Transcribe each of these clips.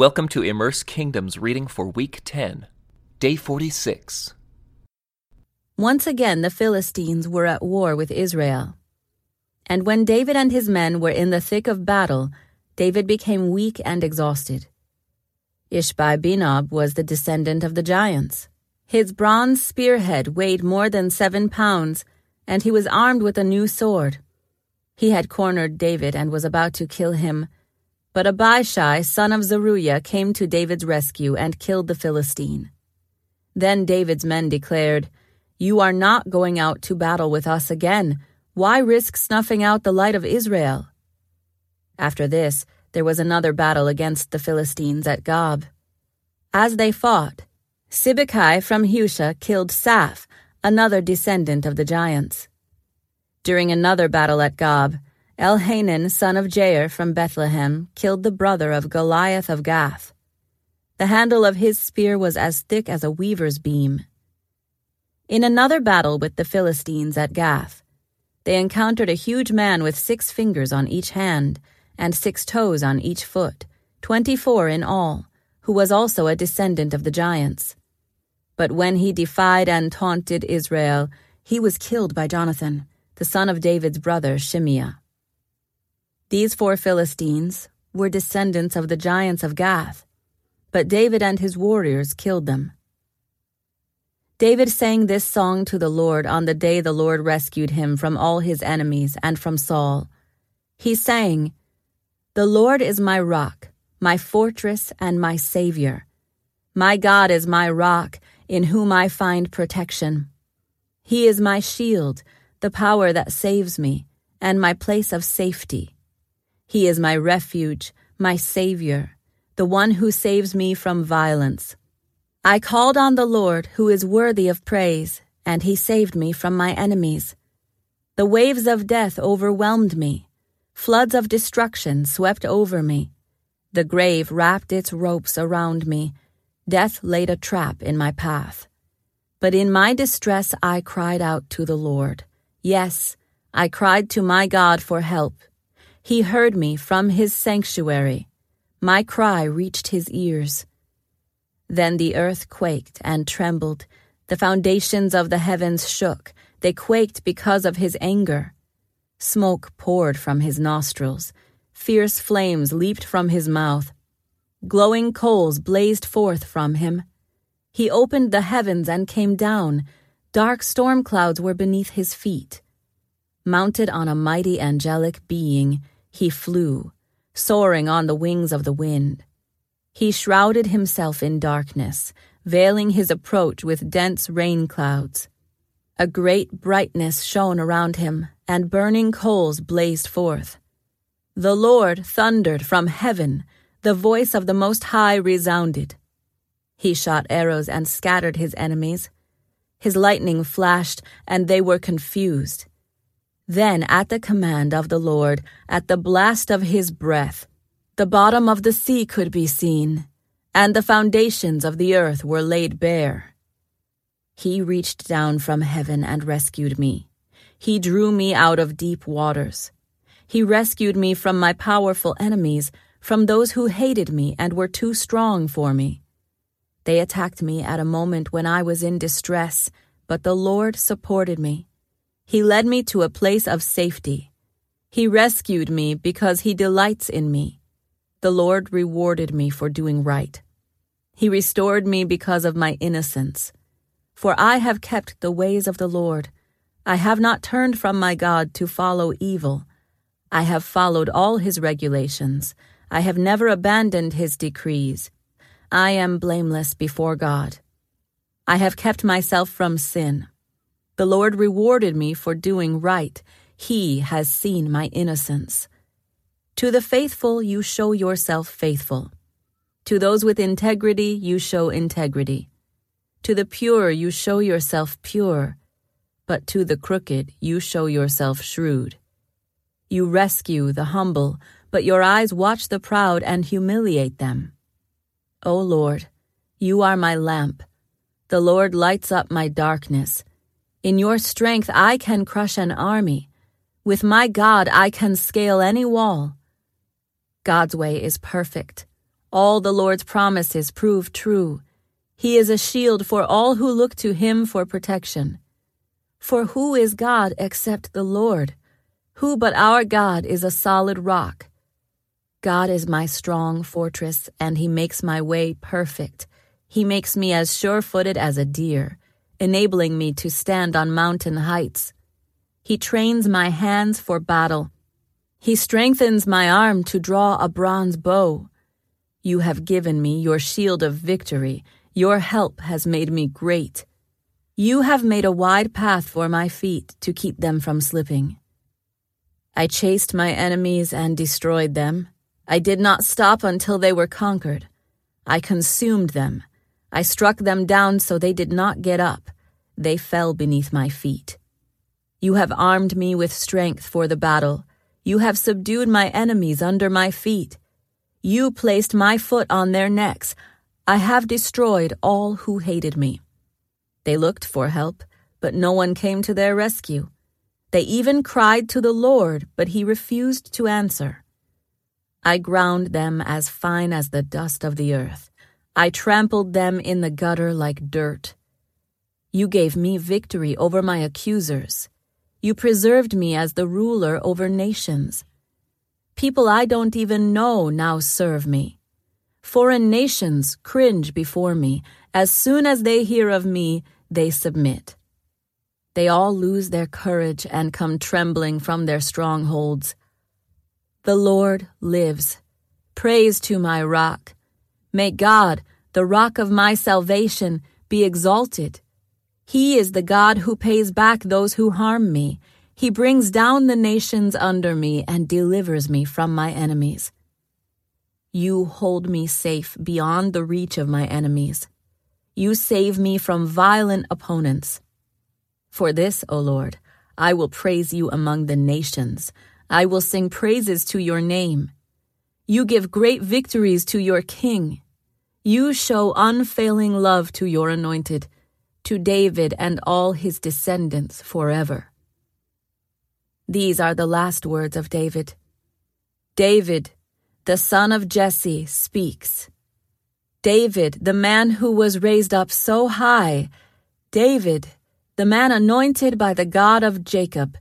Welcome to Immerse Kingdom's reading for week 10, day 46. Once again, the Philistines were at war with Israel. And when David and his men were in the thick of battle, David became weak and exhausted. Ishbi Benob was the descendant of the giants. His bronze spearhead weighed more than seven pounds, and he was armed with a new sword. He had cornered David and was about to kill him. But Abishai, son of Zeruiah, came to David's rescue and killed the Philistine. Then David's men declared, You are not going out to battle with us again. Why risk snuffing out the light of Israel? After this, there was another battle against the Philistines at Gob. As they fought, Sibbecai from Hushah killed Saph, another descendant of the giants. During another battle at Gob, Elhanan, son of Jair from Bethlehem, killed the brother of Goliath of Gath. The handle of his spear was as thick as a weaver's beam. In another battle with the Philistines at Gath, they encountered a huge man with six fingers on each hand and six toes on each foot, twenty four in all, who was also a descendant of the giants. But when he defied and taunted Israel, he was killed by Jonathan, the son of David's brother Shimeah. These four Philistines were descendants of the giants of Gath, but David and his warriors killed them. David sang this song to the Lord on the day the Lord rescued him from all his enemies and from Saul. He sang, The Lord is my rock, my fortress, and my Savior. My God is my rock, in whom I find protection. He is my shield, the power that saves me, and my place of safety. He is my refuge, my Savior, the one who saves me from violence. I called on the Lord, who is worthy of praise, and he saved me from my enemies. The waves of death overwhelmed me. Floods of destruction swept over me. The grave wrapped its ropes around me. Death laid a trap in my path. But in my distress I cried out to the Lord. Yes, I cried to my God for help. He heard me from his sanctuary. My cry reached his ears. Then the earth quaked and trembled. The foundations of the heavens shook. They quaked because of his anger. Smoke poured from his nostrils. Fierce flames leaped from his mouth. Glowing coals blazed forth from him. He opened the heavens and came down. Dark storm clouds were beneath his feet. Mounted on a mighty angelic being, he flew, soaring on the wings of the wind. He shrouded himself in darkness, veiling his approach with dense rain clouds. A great brightness shone around him, and burning coals blazed forth. The Lord thundered from heaven, the voice of the Most High resounded. He shot arrows and scattered his enemies. His lightning flashed, and they were confused. Then, at the command of the Lord, at the blast of his breath, the bottom of the sea could be seen, and the foundations of the earth were laid bare. He reached down from heaven and rescued me. He drew me out of deep waters. He rescued me from my powerful enemies, from those who hated me and were too strong for me. They attacked me at a moment when I was in distress, but the Lord supported me. He led me to a place of safety. He rescued me because he delights in me. The Lord rewarded me for doing right. He restored me because of my innocence. For I have kept the ways of the Lord. I have not turned from my God to follow evil. I have followed all his regulations. I have never abandoned his decrees. I am blameless before God. I have kept myself from sin. The Lord rewarded me for doing right. He has seen my innocence. To the faithful, you show yourself faithful. To those with integrity, you show integrity. To the pure, you show yourself pure. But to the crooked, you show yourself shrewd. You rescue the humble, but your eyes watch the proud and humiliate them. O Lord, you are my lamp. The Lord lights up my darkness. In your strength, I can crush an army. With my God, I can scale any wall. God's way is perfect. All the Lord's promises prove true. He is a shield for all who look to him for protection. For who is God except the Lord? Who but our God is a solid rock? God is my strong fortress, and he makes my way perfect. He makes me as sure footed as a deer, enabling me to stand on mountain heights. He trains my hands for battle. He strengthens my arm to draw a bronze bow. You have given me your shield of victory. Your help has made me great. You have made a wide path for my feet to keep them from slipping. I chased my enemies and destroyed them. I did not stop until they were conquered. I consumed them. I struck them down so they did not get up. They fell beneath my feet. You have armed me with strength for the battle. You have subdued my enemies under my feet. You placed my foot on their necks. I have destroyed all who hated me. They looked for help, but no one came to their rescue. They even cried to the Lord, but he refused to answer. I ground them as fine as the dust of the earth. I trampled them in the gutter like dirt. You gave me victory over my accusers. You preserved me as the ruler over nations. People I don't even know now serve me. Foreign nations cringe before me. As soon as they hear of me, they submit. They all lose their courage and come trembling from their strongholds. The Lord lives. Praise to my rock. May God, the rock of my salvation, be exalted. He is the God who pays back those who harm me. He brings down the nations under me and delivers me from my enemies. You hold me safe beyond the reach of my enemies. You save me from violent opponents. For this, O Lord, I will praise you among the nations. I will sing praises to your name. You give great victories to your king. You show unfailing love to your anointed, to David and all his descendants forever. These are the last words of David. David, the son of Jesse, speaks. David, the man who was raised up so high. David, the man anointed by the God of Jacob.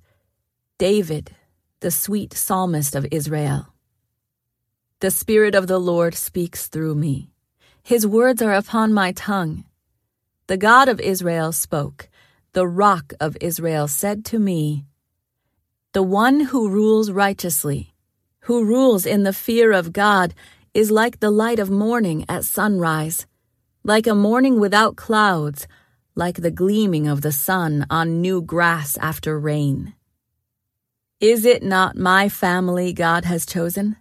David, the sweet psalmist of Israel. The Spirit of the Lord speaks through me. His words are upon my tongue. The God of Israel spoke. The rock of Israel said to me, the one who rules righteously, who rules in the fear of God, is like the light of morning at sunrise, like a morning without clouds, like the gleaming of the sun on new grass after rain. Is it not my family God has chosen?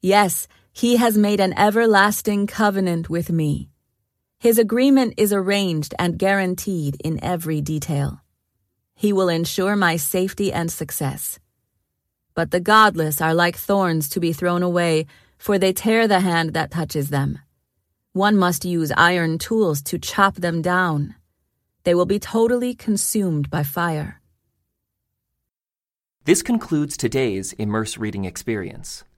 Yes, he has made an everlasting covenant with me. His agreement is arranged and guaranteed in every detail. He will ensure my safety and success. But the godless are like thorns to be thrown away, for they tear the hand that touches them. One must use iron tools to chop them down. They will be totally consumed by fire. This concludes today's Immerse Reading Experience.